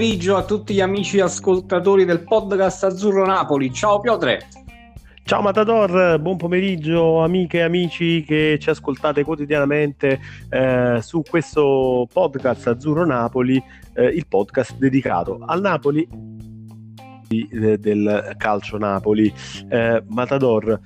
pomeriggio a tutti gli amici ascoltatori del podcast Azzurro Napoli. Ciao Piotre. Ciao Matador, buon pomeriggio amiche e amici che ci ascoltate quotidianamente eh, su questo podcast Azzurro Napoli, eh, il podcast dedicato al Napoli eh, del calcio Napoli. Eh, Matador,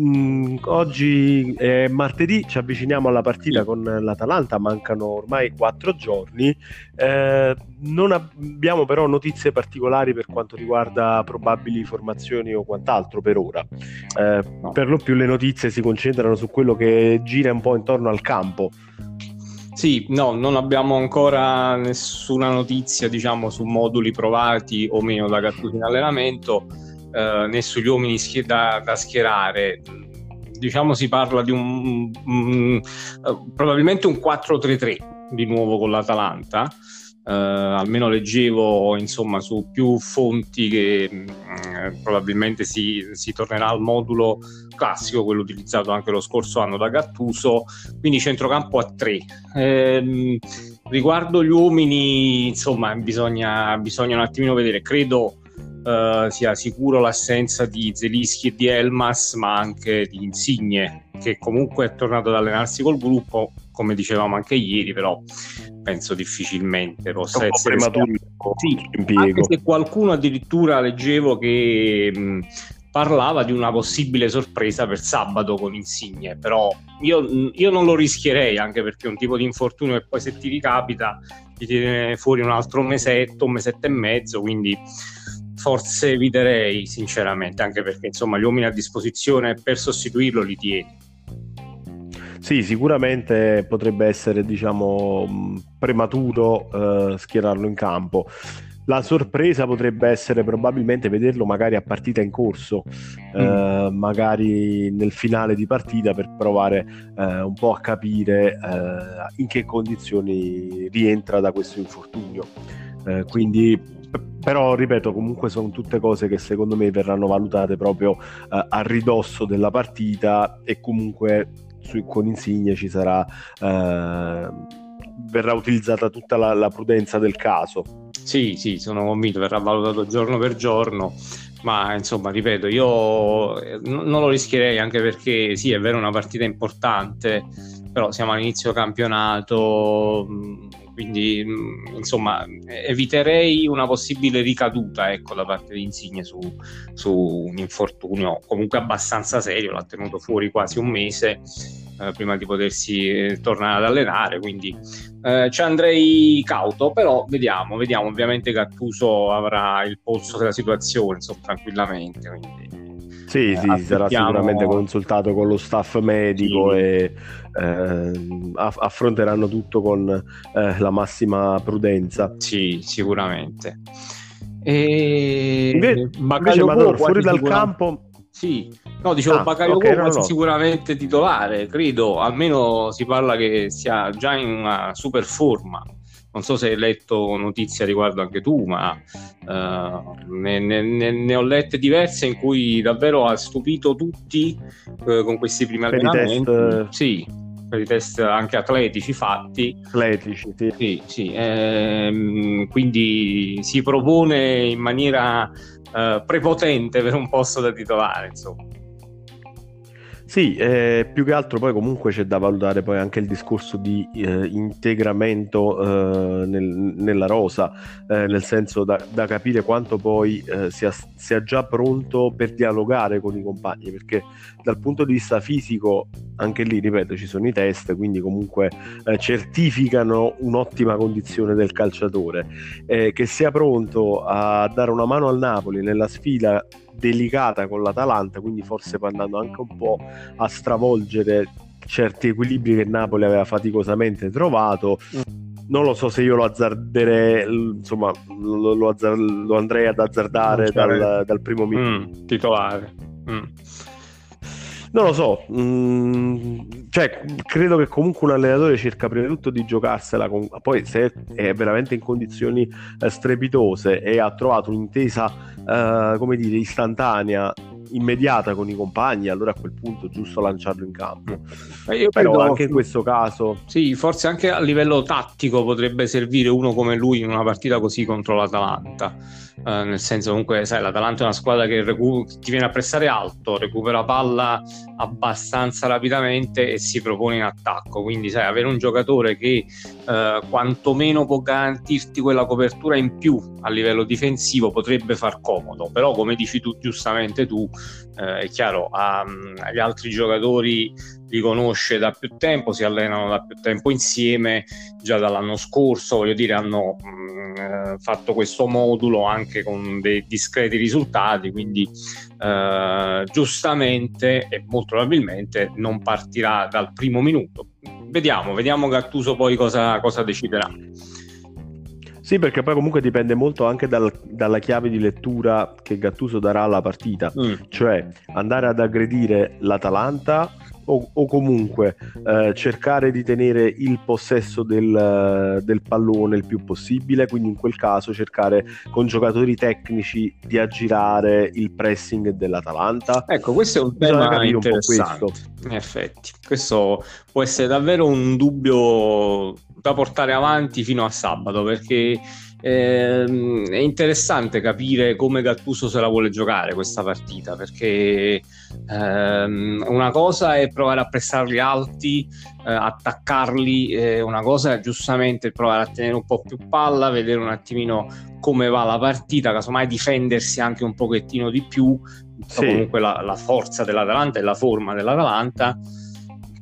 Mm, oggi è martedì, ci avviciniamo alla partita con l'Atalanta, mancano ormai quattro giorni. Eh, non abbiamo però notizie particolari per quanto riguarda probabili formazioni o quant'altro per ora. Eh, no. Per lo più le notizie si concentrano su quello che gira un po' intorno al campo. Sì, no, non abbiamo ancora nessuna notizia, diciamo, su moduli provati o meno da Gattuso in allenamento eh, né sugli uomini schi- da, da, schierare. Diciamo si parla di un, um, uh, probabilmente un 4-3-3 di nuovo con l'Atalanta. Uh, almeno leggevo insomma su più fonti che uh, probabilmente si, si, tornerà al modulo classico, quello utilizzato anche lo scorso anno da Gattuso, quindi centrocampo a 3. Eh, riguardo gli uomini, insomma, bisogna, bisogna un attimino vedere. Credo uh, sia sicuro l'assenza di Zelischi e di Elmas, ma anche di Insigne, che comunque è tornato ad allenarsi col gruppo, come dicevamo anche ieri, però penso difficilmente possa essere prematuro. Sì, anche se qualcuno addirittura leggevo che mh, parlava di una possibile sorpresa per sabato con Insigne, però io, io, non lo rischierei anche perché è un tipo di infortunio che poi se ti ricapita ti tiene fuori un altro mesetto, un mesetto e mezzo, quindi forse eviterei sinceramente, anche perché insomma gli uomini a disposizione per sostituirlo li tieni. Sì, sicuramente potrebbe essere diciamo prematuro eh, schierarlo in campo. La sorpresa potrebbe essere probabilmente vederlo magari a partita in corso, mm. eh, magari nel finale di partita per provare eh, un po' a capire eh, in che condizioni rientra da questo infortunio. Eh, quindi però ripeto comunque sono tutte cose che secondo me verranno valutate proprio uh, a ridosso della partita e comunque su, con Insigne ci sarà uh, verrà utilizzata tutta la, la, prudenza del caso. Sì sì sono convinto verrà valutato giorno per giorno ma insomma ripeto io eh, non lo rischierei anche perché sì è vero una partita importante però siamo all'inizio campionato quindi mm, insomma eviterei una possibile ricaduta ecco, da parte di Insigne su, su, un infortunio comunque abbastanza serio, l'ha tenuto fuori quasi un mese eh, prima di potersi eh, tornare ad allenare, quindi eh, ci andrei cauto, però vediamo, vediamo, ovviamente Gattuso avrà il polso della situazione, insomma, tranquillamente, quindi sì, sì, sarà sicuramente consultato con lo staff medico sì. e eh, affronteranno tutto con eh, la massima prudenza. Sì, sicuramente. E... Invece, invece Madonna, fuori dal campo... Sì, no, dicevo ah, Bakayoko okay, no, no. sicuramente titolare, credo, almeno si parla che sia già in una super forma non so se hai letto notizie riguardo anche tu, ma uh, ne, ne, ne, ho lette diverse in cui davvero ha stupito tutti uh, con questi primi per allenamenti. Test... Sì, per i test anche atletici fatti. Atletici, sì. sì, sì. Ehm, quindi si propone in maniera uh, prepotente per un posto da titolare, insomma. Sì, eh, più che altro poi comunque c'è da valutare poi anche il discorso di eh, integramento eh, nel, nella rosa, eh, nel senso da, da, capire quanto poi eh, sia, sia, già pronto per dialogare con i compagni, perché dal punto di vista fisico, anche lì, ripeto, ci sono i test, quindi comunque eh, certificano un'ottima condizione del calciatore, che sia pronto a dare una mano al Napoli nella sfida delicata con l'Atalanta, quindi forse andando anche un po' a stravolgere certi equilibri che Napoli aveva faticosamente trovato. Non lo so se io lo azzarderei, insomma, lo, lo, azzar- lo andrei ad azzardare dal, dal, primo minuto. Mm, titolare. Mm. Non lo so, mm, cioè, credo che comunque un allenatore cerca prima di tutto di giocarsela, con... poi se è veramente in condizioni eh, strepitose e ha trovato un'intesa, eh, come dire, istantanea immediata con i compagni, allora a quel punto è giusto lanciarlo in campo. Mm. Io Però credo, anche in questo caso... Sì, forse anche a livello tattico potrebbe servire uno come lui in una partita così contro l'Atalanta. Uh, nel senso comunque sai l'Atalanta è una squadra che recu- ti viene a pressare alto recupera palla abbastanza rapidamente e si propone in attacco. Quindi sai avere un giocatore che uh, quantomeno può garantirti quella copertura in più a livello difensivo potrebbe far comodo. Però come dici tu giustamente tu uh, è chiaro um, agli altri giocatori li conosce da più tempo, si allenano da più tempo insieme, già dall'anno scorso, voglio dire, hanno mh, mm, eh, fatto questo modulo anche con dei discreti risultati, quindi eh, giustamente e molto probabilmente non partirà dal primo minuto. Vediamo, vediamo Gattuso poi cosa, cosa deciderà. Sì, perché poi comunque dipende molto anche dal, dalla chiave di lettura che Gattuso darà alla partita, mm. cioè andare ad aggredire l'Atalanta o, o comunque eh, cercare di tenere il possesso del, del, pallone il più possibile, quindi in quel caso cercare con giocatori tecnici di aggirare il pressing dell'Atalanta. Ecco, questo è un tema interessante. Un in effetti, questo può essere davvero un dubbio da portare avanti fino a sabato perché ehm, è interessante capire come Gattuso se la vuole giocare questa partita perché ehm, una cosa è provare a pressarli alti, eh, attaccarli, eh, una cosa è giustamente provare a tenere un po' più palla, vedere un attimino come va la partita, casomai difendersi anche un pochettino di più, sì. comunque la, la forza dell'Atalanta e la forma dell'Atalanta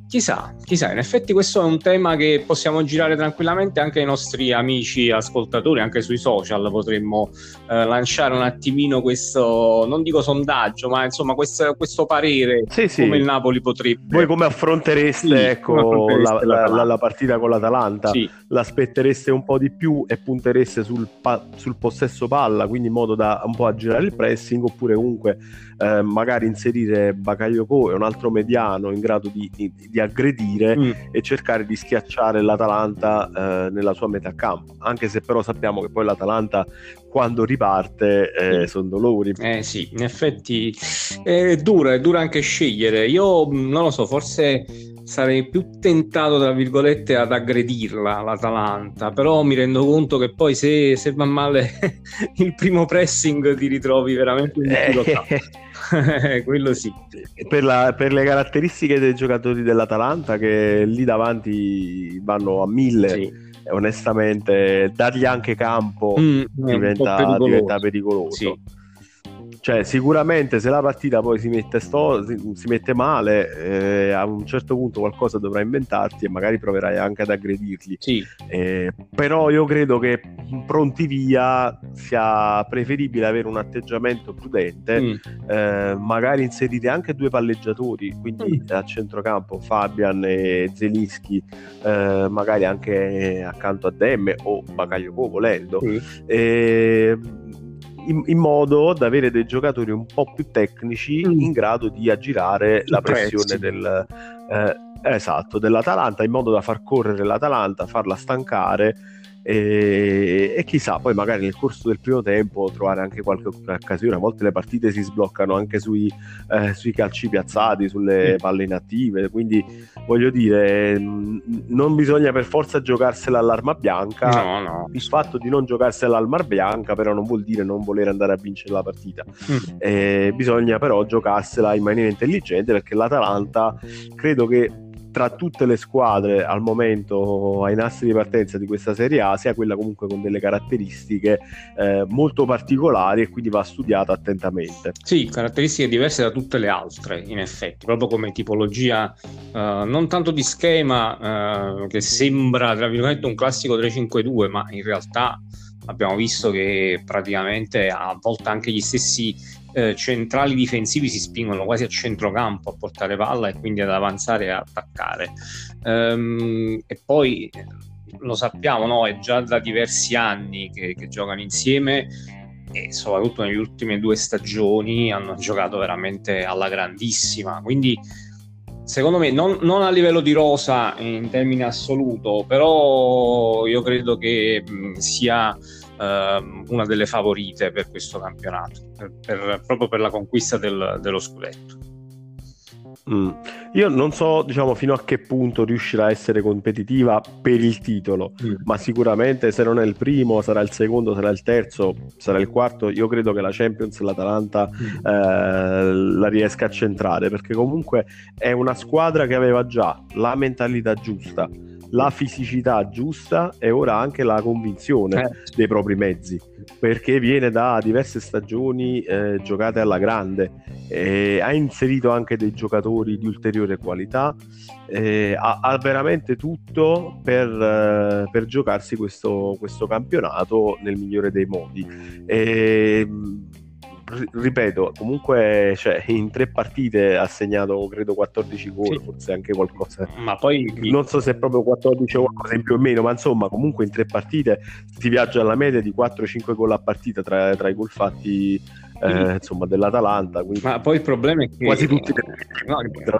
Chissà, chissà, in effetti questo è un tema che possiamo girare tranquillamente anche ai nostri amici ascoltatori, anche sui social potremmo eh, lanciare un attimino questo, non dico sondaggio, ma insomma questo, questo parere sì, sì. come il Napoli potrebbe. Voi come affrontereste, sì, ecco, come affrontereste la, la, la, partita con l'Atalanta? L'aspettereste un po' di più e puntereste sul, pa- sul possesso palla, quindi in modo da un po' aggirare il pressing, oppure comunque eh, magari inserire Bakayoko e un altro mediano in grado di, di, di aggredire mm. e cercare di schiacciare l'Atalanta eh, nella sua metà campo, anche se però sappiamo che poi l'Atalanta quando riparte eh, sono dolori. Eh sì, in effetti è dura, è dura anche scegliere. Io non lo so, forse sarei più tentato, tra virgolette, ad aggredirla l'Atalanta, però mi rendo conto che poi se, se va male il primo pressing ti ritrovi veramente in difficoltà. Quello sì. Per, la, per, le caratteristiche dei giocatori dell'Atalanta che lì davanti vanno a mille. Sì. Onestamente, dargli anche campo mm, diventa, pericoloso. diventa pericoloso. Sì cioè, sicuramente se la partita poi si mette, sto, si, si mette male, eh, a un certo punto qualcosa dovrai inventarti e magari proverai anche ad aggredirli. Sì. Eh, però io credo che pronti via sia preferibile avere un atteggiamento prudente, mm. eh, magari inserire anche due palleggiatori, quindi mm. a centrocampo Fabian e Zelischi, eh, magari anche accanto a Demme o Bagaglio volendo. Mm. In, in, modo da avere dei giocatori un po' più tecnici mm. in grado di aggirare la pressione del, eh, esatto, dell'Atalanta, in modo da far correre l'Atalanta, farla stancare e, e, chissà, poi magari nel corso del primo tempo trovare anche qualche occasione. A volte le partite si sbloccano anche sui, eh, sui calci piazzati, sulle palle inattive. Quindi voglio dire, mm, non bisogna per forza giocarsela all'arma bianca. No, no. Il fatto di non giocarsela all'arma bianca, però, non vuol dire non voler andare a vincere la partita. Mm. Eh, bisogna però giocarsela in maniera intelligente perché l'Atalanta credo che tra tutte le squadre al momento ai nastri di partenza di questa Serie A sia quella comunque con delle caratteristiche eh, molto particolari e quindi va studiata attentamente. Sì, caratteristiche diverse da tutte le altre in effetti, proprio come tipologia eh, non tanto di schema eh, che sembra tra virgolette un classico 3-5-2 ma in realtà abbiamo visto che praticamente a volte anche gli stessi eh, centrali difensivi si spingono quasi a centrocampo a portare palla e quindi ad avanzare e attaccare. Ehm, e poi lo sappiamo, no? è già da diversi anni che, che giocano insieme e soprattutto nelle ultime due stagioni hanno giocato veramente alla grandissima. Quindi secondo me non, non, a livello di rosa in termini assoluto, però io credo che sia uh, una delle favorite per questo campionato, per, per, proprio per la conquista del, dello scudetto. Mm. Io non so diciamo, fino a che punto riuscirà a essere competitiva per il titolo, mm. ma sicuramente se non è il primo, sarà il secondo, sarà il terzo, sarà il quarto. Io credo che la Champions, l'Atalanta, mm. eh, la riesca a centrare perché comunque è una squadra che aveva già la mentalità giusta, la fisicità giusta e ora anche la convinzione eh. dei propri mezzi perché viene da diverse stagioni eh, giocate alla grande, eh, ha inserito anche dei giocatori di ulteriore qualità, ha, ha, veramente tutto per, eh, per giocarsi questo, questo, campionato nel migliore dei modi. E, ripeto, comunque cioè, in tre partite ha segnato credo 14 gol, sì. forse anche qualcosa. Ma poi non so se è proprio 14 o qualcosa in più o meno, ma insomma, comunque in tre partite si viaggia alla media di 4-5 gol a partita tra, tra i gol fatti eh, insomma, dell'Atalanta. Quindi... Ma poi il problema è che quasi tutti le... no, quindi tre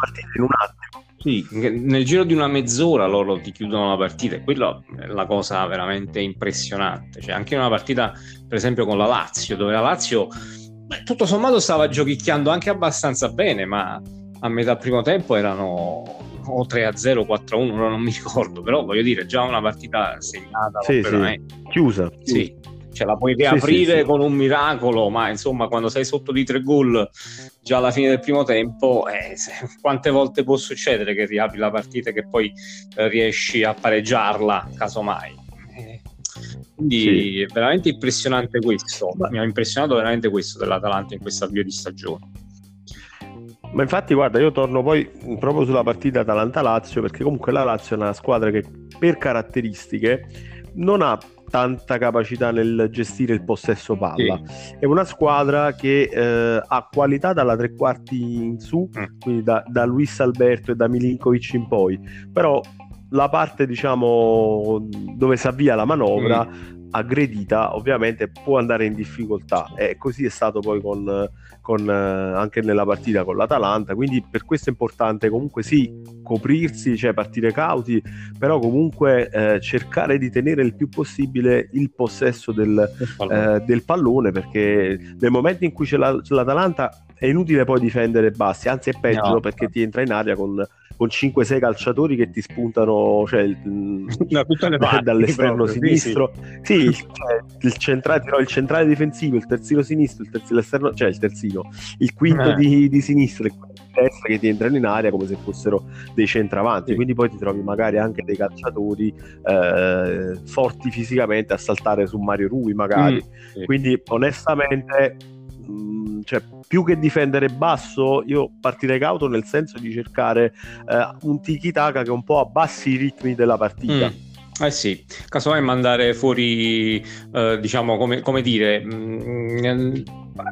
partite in un attimo. Sì, nel giro di una mezz'ora loro ti chiudono la partita e quella è la cosa veramente impressionante. Cioè, anche in una partita, per esempio, con la Lazio, dove la Lazio beh, tutto sommato stava giochicchiando anche abbastanza bene, ma a metà primo tempo erano o 3-0, 4-1, non mi ricordo, però voglio dire, già una partita segnata sì, sì. Chiusa. Sì cioè la puoi riaprire sì, sì, con un miracolo, ma insomma quando sei sotto di tre gol già alla fine del primo tempo, eh, quante volte può succedere che riapri la partita e che poi eh, riesci a pareggiarla, casomai. Eh, quindi è veramente impressionante questo, mi ha impressionato veramente questo dell'Atalanta in questo avvio di stagione. Ma infatti, guarda, io torno poi proprio sulla partita Atalanta-Lazio, perché comunque la Lazio è una squadra che per caratteristiche non ha tanta capacità nel gestire il possesso palla. Sì. È una squadra che eh, ha qualità dalla tre quarti in su, mm. quindi da, da Luis Alberto e da Milinkovic in poi, però la parte diciamo dove si avvia la manovra mm aggredita ovviamente può andare in difficoltà e così è stato poi con, con, eh, anche nella partita con l'Atalanta quindi per questo è importante comunque sì coprirsi cioè partire cauti però comunque eh, cercare di tenere il più possibile il possesso del, pallone. Eh, del pallone perché nel momento in cui c'è, la, c'è l'Atalanta è inutile poi difendere bassi anzi è peggio no. perché ti entra in aria con con 5-6 calciatori che ti spuntano cioè, il, no, parti, dall'esterno proprio, sinistro. Sì, sì cioè, il, centrale, no, il, centrale, difensivo, il terzino sinistro, il terzino esterno, cioè il terzino, il quinto eh. di, di sinistra e quello di destra che ti entrano in aria come se fossero dei centravanti. Sì. Quindi poi ti trovi magari anche dei calciatori eh, forti fisicamente a saltare su Mario Rui, magari. Mm, sì. Quindi onestamente Mm, cioè, più che difendere basso, io partirei cauto nel senso di cercare eh, un tiki-taka che un po' abbassi i ritmi della partita. Mm. Eh sì, casomai mandare fuori, eh, diciamo, come, come dire, mh, mm,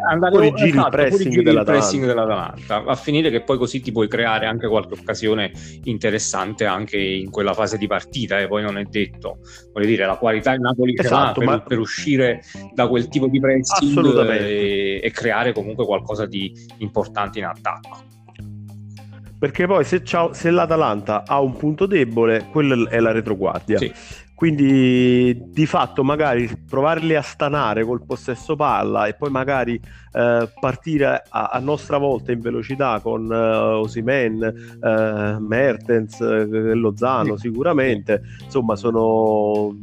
andare fuori giri esatto, il pressing, fuori dell'Atalanta. il pressing dell'Atalanta, a finire che poi così ti puoi creare anche qualche occasione interessante anche in quella fase di partita, e eh, poi non è detto, voglio dire, la qualità in Napoli esatto, per, ma... per, uscire da quel tipo di pressing e, e creare comunque qualcosa di importante in attacco perché poi se, se, l'Atalanta ha un punto debole, quello è la retroguardia. Sì. Quindi di fatto magari provarli a stanare col possesso palla e poi magari eh, partire a, a, nostra volta in velocità con uh, Osimen, uh, Mertens, uh, Lozano sicuramente, insomma sono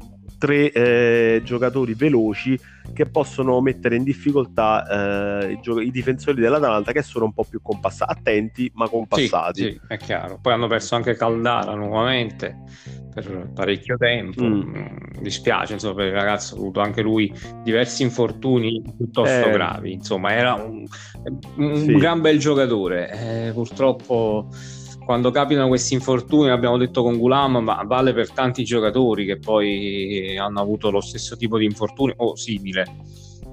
tre eh, giocatori veloci che possono mettere in difficoltà eh, i, gio- i, difensori dell'Atalanta che sono un po' più compassati, attenti ma compassati. Sì, sì, è chiaro. Poi hanno perso anche Caldara nuovamente per parecchio tempo. Mm. Mm, dispiace, insomma, per il ragazzo ha avuto anche lui diversi infortuni piuttosto eh. gravi. Insomma, era un, un sì. gran bel giocatore. Eh, purtroppo quando capitano questi infortuni, abbiamo detto con Gulam, ma vale per tanti giocatori che poi hanno avuto lo stesso tipo di infortuni o simile.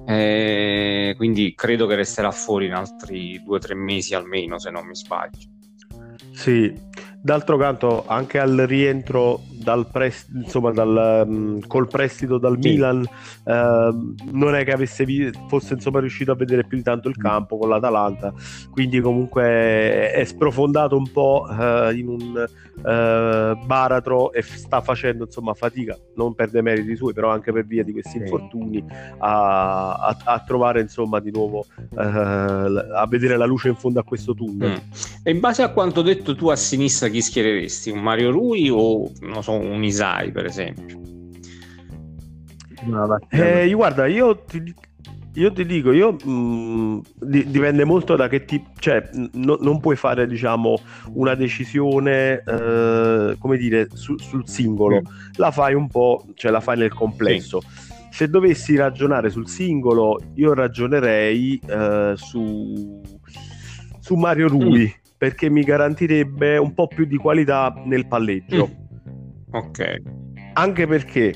Eh, quindi credo che resterà fuori in altri due o tre mesi almeno, se non mi sbaglio. Sì, D'altro canto, anche al rientro dal prest- insomma, dal, um, col prestito dal sì. Milan, uh, non è che avesse vi- fosse insomma, riuscito a vedere più di tanto il mm. campo con l'Atalanta, quindi comunque è sprofondato un po' uh, in un uh, baratro e sta facendo insomma, fatica, non per dei meriti suoi, però anche per via di questi infortuni, a, a, a trovare insomma, di nuovo a vedere la luce in fondo a questo tunnel. Mm. E in base a quanto detto tu a sinistra chi schiereresti? Un Mario Rui o non so, un Isai per esempio? Eh, guarda, io ti, io ti dico, io, mh, mm, di, dipende molto da che tipo, cioè n- non puoi fare diciamo una decisione, eh, come dire, su, sul singolo, mm. la fai un po', cioè la fai nel complesso. Sì. Se dovessi ragionare sul singolo, io ragionerei eh, su, su Mario Rui, mm. perché mi garantirebbe un po' più di qualità nel palleggio. Mm Ok. Anche perché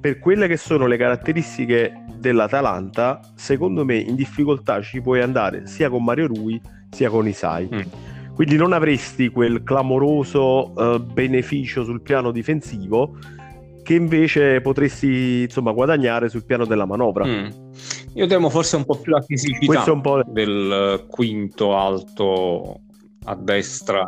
per quelle che sono le caratteristiche dell'Atalanta, secondo me in difficoltà ci puoi andare sia con Mario Rui sia con Isai. Mm. Quindi non avresti quel clamoroso uh, beneficio sul piano difensivo che invece potresti insomma guadagnare sul piano della manovra. Mm. Io temo forse un po' più la fisicità po'... del quinto alto a destra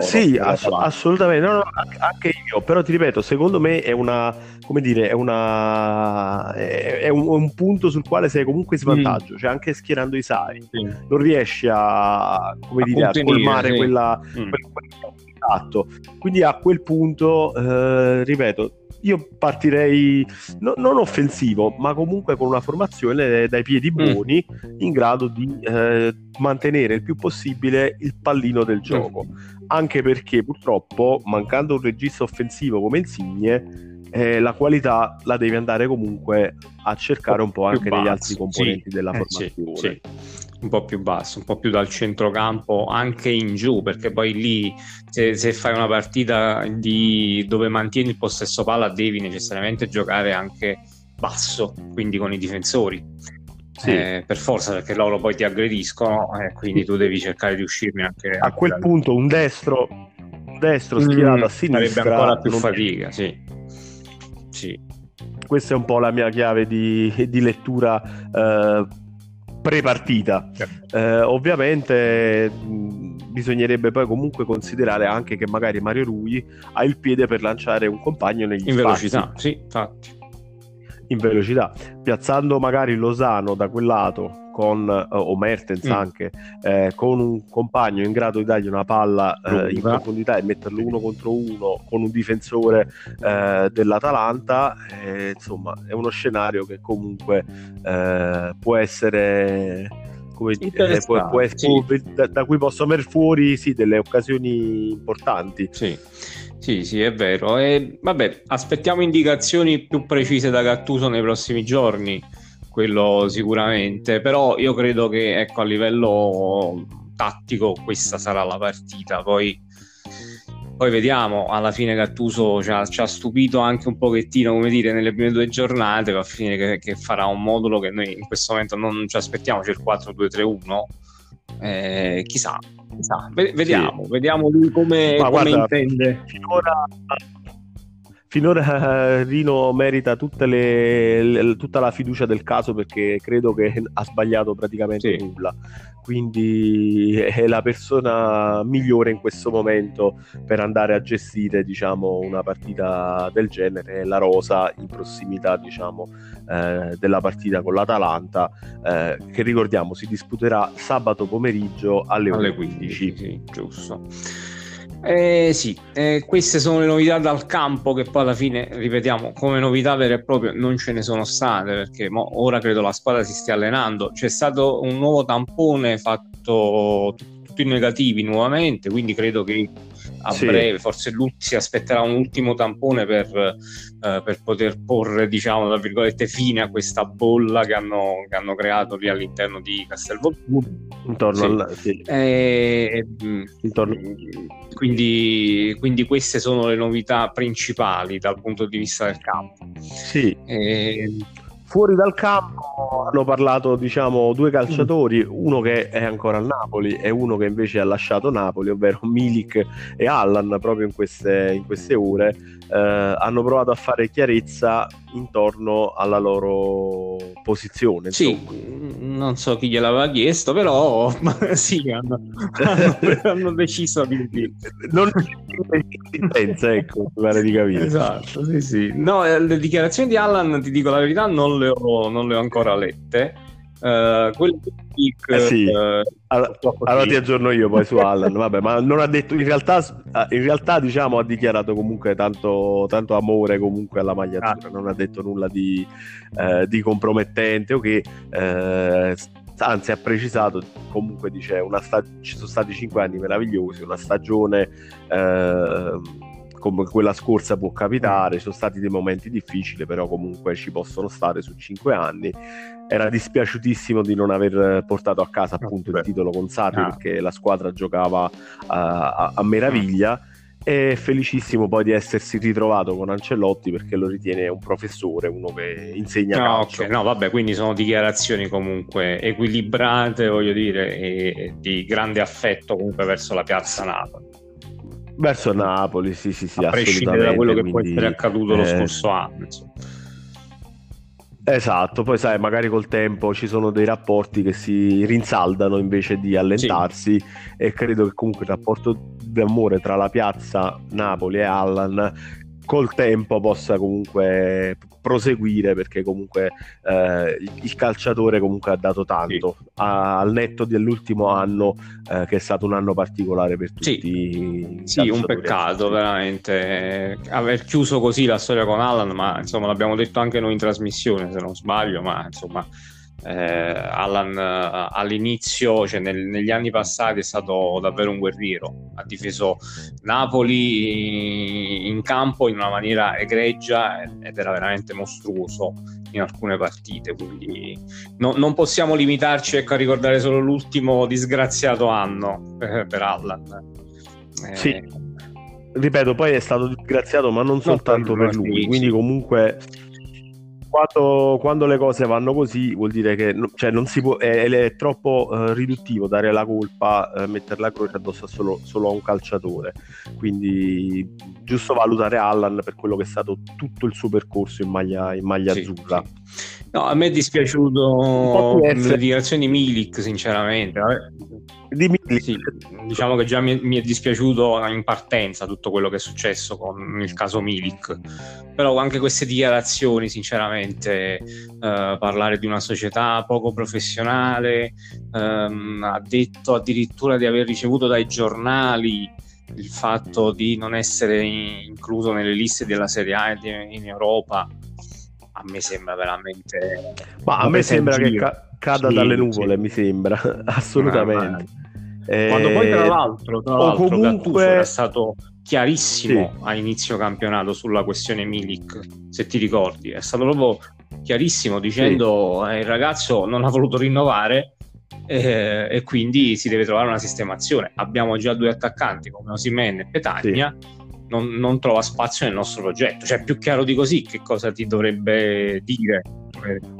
sì, ass- assolutamente, no, no, anche io, però ti ripeto, secondo me è una, come dire, è, una, è, un, un, punto sul quale sei comunque in svantaggio, mm. cioè anche schierando i sai, sì. non riesci a, come a dire, a colmare sì. quella, mm. quella, esatto. Quindi a quel punto, eh, ripeto, io partirei no, non offensivo, ma comunque con una formazione dai piedi mm. buoni mm. in grado di eh, mantenere il più possibile il pallino del gioco. Mm. Anche perché purtroppo, mancando un regista offensivo come Insigne, eh, la qualità la devi andare comunque a cercare un po' anche negli altri componenti sì, della eh, formazione. Sì, sì un po' più basso, un po' più dal centrocampo, anche in giù, perché poi lì se, se, fai una partita di, dove mantieni il possesso palla devi necessariamente giocare anche basso, quindi con i difensori. Sì. Eh, per forza perché loro poi ti aggrediscono e eh, quindi tu devi cercare di uscirne anche a quel da... punto un destro un destro schierato mm, a sinistra sarebbe ancora più fatica sì. sì questa è un po' la mia chiave di, di lettura eh, pre-partita. Eh, ovviamente mh, bisognerebbe poi comunque considerare anche che magari Mario Rui ha il piede per lanciare un compagno negli in spazi. velocità, sì, infatti. In velocità, piazzando magari Losano da quel lato con, uh, o Mertens mm. anche, eh, con un compagno in grado di dargli una palla eh, in profondità e metterlo uno contro uno con un difensore eh, dell'Atalanta, eh, insomma è uno scenario che comunque eh, può essere... Come, può, può essere, sì. da, da, cui possono venire fuori sì, delle occasioni importanti. Sì. Sì, sì, è vero. E vabbè, aspettiamo indicazioni più precise da Gattuso nei prossimi giorni quello sicuramente, però io credo che ecco, a livello tattico questa sarà la partita, poi, poi vediamo, alla fine Gattuso ci ha, ci ha, stupito anche un pochettino, come dire, nelle prime due giornate, va a finire che, che, farà un modulo che noi in questo momento non ci aspettiamo, c'è il 4-2-3-1, eh, chissà, chissà. vediamo, sì. vediamo lui come, come guarda, intende. Finora finora Rino merita le, le, tutta la fiducia del caso perché credo che ha sbagliato praticamente sì. nulla quindi è la persona migliore in questo momento per andare a gestire diciamo, una partita del genere la Rosa in prossimità diciamo, eh, della partita con l'Atalanta eh, che ricordiamo si disputerà sabato pomeriggio alle, alle 15, 15 sì, giusto eh, sì, eh, queste sono le novità dal campo che poi alla fine, ripetiamo, come novità vere e proprie non ce ne sono state perché mo, ora credo la squadra si stia allenando. C'è stato un nuovo tampone fatto tutti negativi nuovamente, quindi credo che a sì. breve, forse si aspetterà un ultimo tampone per, eh, per, poter porre, diciamo, tra virgolette, fine a questa bolla che hanno, che hanno creato lì all'interno di Castelvolturno. Intorno sì. al... Sì. E, mm, Intorno... Quindi, quindi, queste sono le novità principali dal punto di vista del campo. Sì. E, Fuori dal campo hanno parlato diciamo due calciatori, uno che è ancora al Napoli e uno che invece ha lasciato Napoli, ovvero Milik e Allan proprio in queste, in queste ore. Eh, hanno provato a fare chiarezza intorno alla loro posizione. Sì, non so chi gliel'aveva chiesto, però sì, hanno, hanno, hanno deciso di... Non pensa, ecco, pare di capire. Esatto, sì, sì. No, eh, le dichiarazioni di Allan, ti dico la verità, non le ho, non le ho ancora lette Uh, quello di eh sì. uh, allora, allora, ti aggiorno io poi su Allan vabbè ma non ha detto in realtà in realtà diciamo ha dichiarato comunque tanto, tanto amore comunque alla magliatura ah. non ha detto nulla di, uh, di compromettente o che anzi ha precisato comunque dice una stag- ci sono stati cinque anni meravigliosi una stagione come quella scorsa può capitare, sono stati dei momenti difficili, però comunque ci possono stare su cinque anni. Era dispiaciutissimo di non aver portato a casa appunto il titolo con Sarri ah. perché la squadra giocava uh, a, a, meraviglia. E felicissimo poi di essersi ritrovato con Ancelotti perché lo ritiene un professore, uno che insegna no, calcio. Okay. No, vabbè, quindi sono dichiarazioni comunque equilibrate, voglio dire, e di grande affetto comunque verso la piazza Napoli. Verso Napoli, sì, sì, sì. A prescindere da quello che quindi, può essere accaduto lo eh... scorso anno. Insomma. Esatto, poi sai, magari col tempo ci sono dei rapporti che si rinsaldano invece di allentarsi sì. e credo che comunque il rapporto d'amore tra la piazza Napoli e Allan col tempo possa comunque proseguire perché comunque eh, il calciatore comunque ha dato tanto. Sì. a, al netto dell'ultimo anno eh, che è stato un anno particolare per tutti sì, sì un peccato veramente. Aver chiuso così la storia con Alan ma insomma l'abbiamo detto anche noi in trasmissione se non sbaglio ma insomma eh, Alan eh, all'inizio, cioè nel, negli anni passati, è stato davvero un guerriero. Ha difeso Napoli in, in campo in una maniera egregia ed era veramente mostruoso in alcune partite. Quindi no, non possiamo limitarci ecco, a ricordare solo l'ultimo disgraziato anno per, per Allan. Eh, sì. Ripeto, poi è stato disgraziato, ma non soltanto per lui, quindi comunque quando, quando, le cose vanno così vuol dire che cioè, non si può, è, è troppo uh, riduttivo dare la colpa, uh, mettere la croce addosso a solo, solo, a un calciatore. Quindi giusto valutare Allan per quello che è stato tutto il suo percorso in maglia, in maglia sì, azzurra. Sì. No, a me è dispiaciuto le dichiarazioni di Milik, sinceramente. Di Milik. Sì, diciamo che già mi, mi, è dispiaciuto in partenza tutto quello che è successo con il caso Milik. Però anche queste dichiarazioni, sinceramente, eh, parlare di una società poco professionale, ehm, ha detto addirittura di aver ricevuto dai giornali il fatto di non essere incluso nelle liste della Serie A in Europa a me sembra veramente. Ma a me sembra che ca- cada sì, dalle nuvole, sì. mi sembra assolutamente. Eh, Quando poi, tra l'altro, tra l'altro comunque... era stato chiarissimo sì. a inizio campionato sulla questione Milik, se ti ricordi, è stato proprio chiarissimo dicendo eh, il ragazzo non ha voluto rinnovare eh, e quindi si deve trovare una sistemazione. Abbiamo già due attaccanti come Osimen e Petagna. Sì non, non, trova spazio nel nostro progetto. Cioè, più chiaro di così, che cosa ti dovrebbe dire?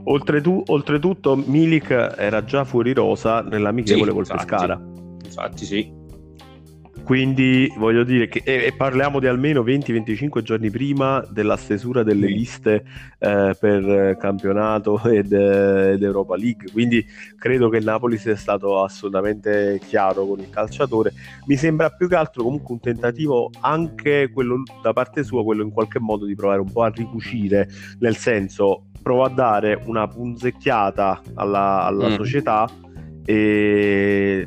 Oltretu- oltretutto, Milik era già fuori rosa nell'amichevole sì, col infatti, Pescara. Infatti, sì quindi voglio dire che e, e parliamo di almeno 20-25 giorni prima della stesura delle liste eh, per campionato ed, ed, Europa League. Quindi credo che il Napoli sia stato assolutamente chiaro con il calciatore. Mi sembra più che altro comunque un tentativo anche quello da parte sua, quello in qualche modo di provare un po' a ricucire, nel senso provo a dare una punzecchiata alla, alla mm. società e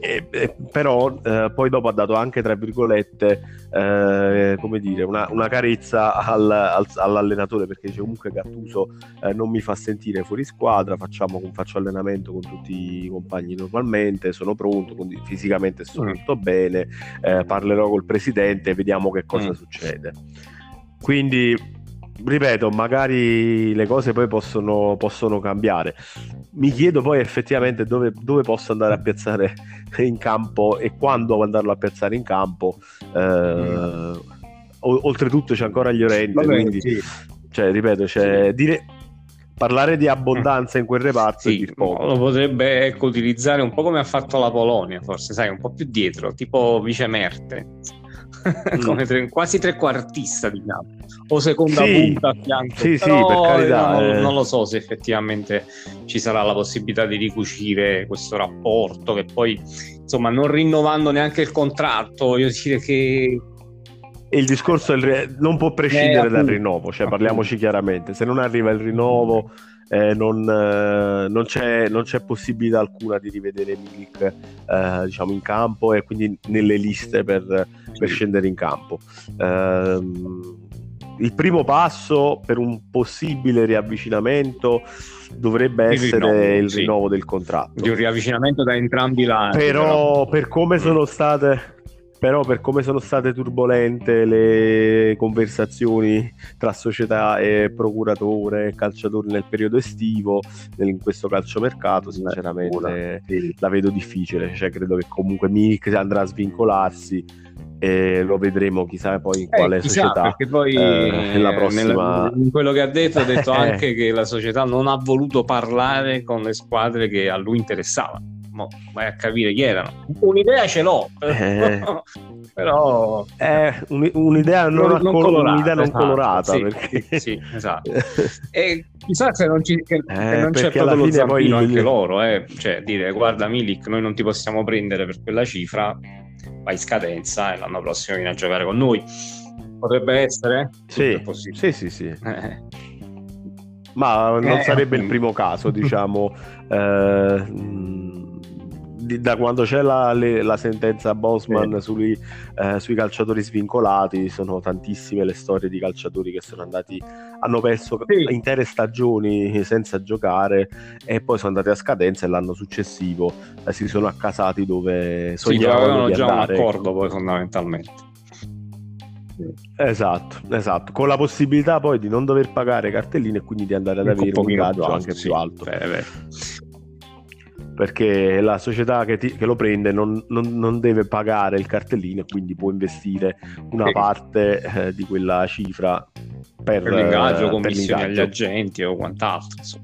e, e, però eh, poi dopo ha dato anche tra virgolette eh, come dire una, una carezza al, al, all'allenatore perché dice comunque Gattuso eh, non mi fa sentire fuori squadra facciamo, faccio allenamento con tutti i compagni normalmente sono pronto quindi fisicamente sto mm. tutto bene eh, parlerò col presidente e vediamo che cosa mm. succede quindi ripeto, magari le cose poi possono, possono cambiare. Mi chiedo poi effettivamente dove, dove, posso andare a piazzare in campo e quando andarlo a piazzare in campo. Eh, mm. oltretutto c'è ancora gli Orenti, quindi, sì. cioè, ripeto, c'è, sì. dire, parlare di abbondanza in quel reparto sì, lo potrebbe ecco, utilizzare un po' come ha fatto la Polonia, forse sai, un po' più dietro, tipo vice Mertens. come tre, quasi trequartista, diciamo, o seconda sì, punta a fianco. Sì, sì, per carità, non, eh. non, lo so se effettivamente ci sarà la possibilità di ricucire questo rapporto, che poi, insomma, non rinnovando neanche il contratto, voglio dire che il discorso il, non può prescindere eh, dal rinnovo, cioè parliamoci chiaramente, se non arriva il rinnovo eh, non, eh, non, c'è, non, c'è, possibilità alcuna di rivedere Milik eh, diciamo in campo e quindi nelle liste per, per scendere in campo. Ehm, il primo passo per un possibile riavvicinamento dovrebbe il essere rinnovo, il rinnovo sì. del contratto. Di un riavvicinamento da entrambi i lati. Però, però, per come sono state però per come sono state turbolente le conversazioni tra società e procuratore e calciatori nel periodo estivo, in questo calciomercato, sinceramente sì. la vedo difficile. Cioè, credo che comunque Milik andrà a svincolarsi e lo vedremo chissà poi in eh, quale chissà, società perché poi eh, la prossima... nella, in quello che ha detto ha detto anche che la società non ha voluto parlare con le squadre che a lui interessavano mo vai a capire chi erano. Un'idea ce l'ho, eh, però eh, un, un'idea non, non, non colorata, un'idea non esatto, colorata sì, perché... sì, sì, esatto. e chissà se non, ci, che, eh, che non c'è proprio lo zampino poi... anche loro, eh. cioè dire guarda Milik, noi non ti possiamo prendere per quella cifra, vai in scadenza e l'anno prossimo vieni a giocare con noi. Potrebbe essere? Sì, sì, sì, sì. Eh. Ma non eh, sarebbe il primo caso, diciamo. Eh, da quando c'è la, le, la sentenza Bosman sì. sui, eh, sui, calciatori svincolati, sono tantissime le storie di calciatori che sono andati, hanno perso sì. intere stagioni senza giocare e poi sono andati a scadenza e l'anno successivo eh, si sono accasati dove sognavano sì, di già andare. un accordo poi fondamentalmente. Esatto, esatto, con la possibilità poi di non dover pagare cartelline e quindi di andare ad avere un ingaggio anche più alto. Beh, beh perché la società che, ti, che lo prende non, non, non, deve pagare il cartellino e quindi può investire una sì. parte eh, di quella cifra per, per l'ingaggio, eh, commissioni agli agenti o quant'altro. Sì.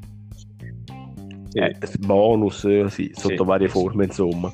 Eh, bonus, sì, sotto sì, varie forme, insomma.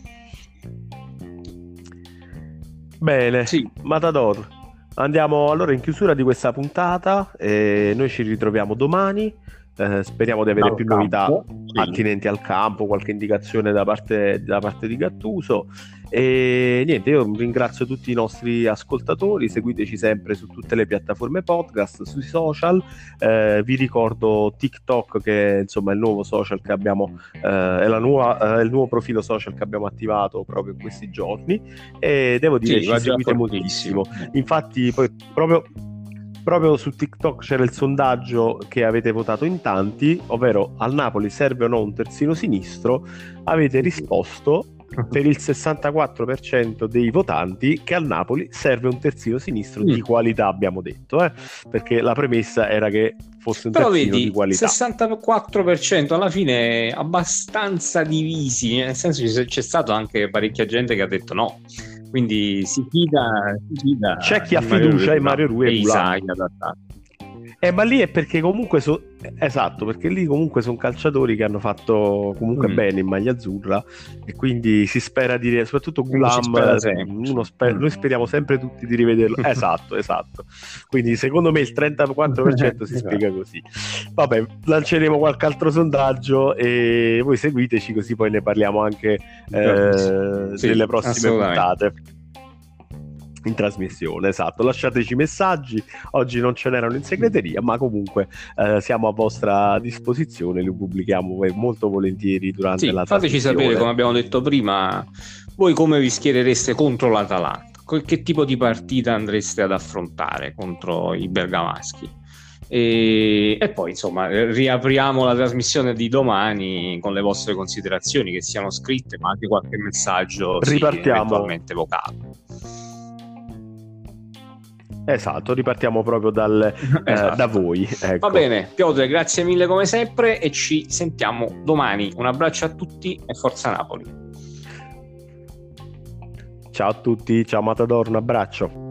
Bene. Matador. Andiamo allora in chiusura di questa puntata. E noi ci ritroviamo domani eh, speriamo di avere più campo, novità sì. attinenti al campo, qualche indicazione da parte, da parte di Gattuso. E niente, io ringrazio tutti i nostri ascoltatori, seguiteci sempre su tutte le piattaforme podcast, sui social. Eh, vi ricordo TikTok, che è insomma il nuovo social che abbiamo, eh, è, la nuova, eh, il nuovo profilo social che abbiamo attivato proprio in questi giorni. E devo dire che ci seguite moltissimo. Infatti, poi proprio proprio su TikTok c'era il sondaggio che avete votato in tanti, ovvero al Napoli serve o no un terzino sinistro, avete risposto per il 64% dei votanti che al Napoli serve un terzino sinistro mm. di qualità, abbiamo detto, eh? perché la premessa era che fosse un Però terzino vedi, di qualità. 64% alla fine abbastanza divisi, nel senso che c'è stato anche parecchia gente che ha detto no quindi si fida, si fida c'è chi ha fiducia in Mario Rui e Isai eh, ma lì è perché comunque so... esatto, perché lì comunque sono calciatori che hanno fatto comunque mm. bene in maglia azzurra e quindi si spera di soprattutto Gulam sper... mm. noi speriamo sempre tutti di rivederlo. esatto, esatto. Quindi secondo me il 34% si spiega così. Vabbè, lanceremo qualche altro sondaggio e voi seguiteci così poi ne parliamo anche eh, sì, nelle prossime puntate in trasmissione, esatto. Lasciateci messaggi. Oggi non ce n'erano in segreteria, ma comunque eh, siamo a vostra disposizione. Li pubblichiamo molto volentieri durante sì, la fateci sapere, come abbiamo detto prima, voi come vi schierereste contro l'Atalanta? Che tipo di partita andreste ad affrontare contro i bergamaschi? E, e, poi insomma riapriamo la trasmissione di domani con le vostre considerazioni che siano scritte ma anche qualche messaggio sì, eventualmente vocale Esatto, ripartiamo proprio dal, eh, esatto. eh, da voi. Ecco. Va bene, Piotr, grazie mille come sempre e ci sentiamo domani. Un abbraccio a tutti e forza Napoli. Ciao a tutti, ciao Matador, un abbraccio.